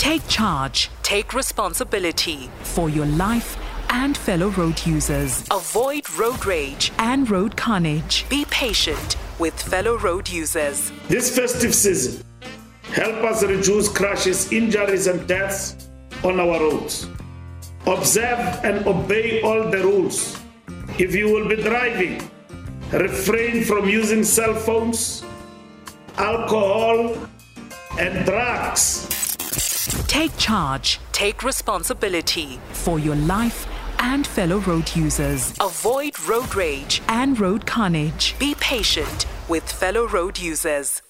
Take charge, take responsibility for your life and fellow road users. Avoid road rage and road carnage. Be patient with fellow road users. This festive season, help us reduce crashes, injuries, and deaths on our roads. Observe and obey all the rules. If you will be driving, refrain from using cell phones, alcohol, and drugs. Take charge, take responsibility for your life and fellow road users. Avoid road rage and road carnage. Be patient with fellow road users.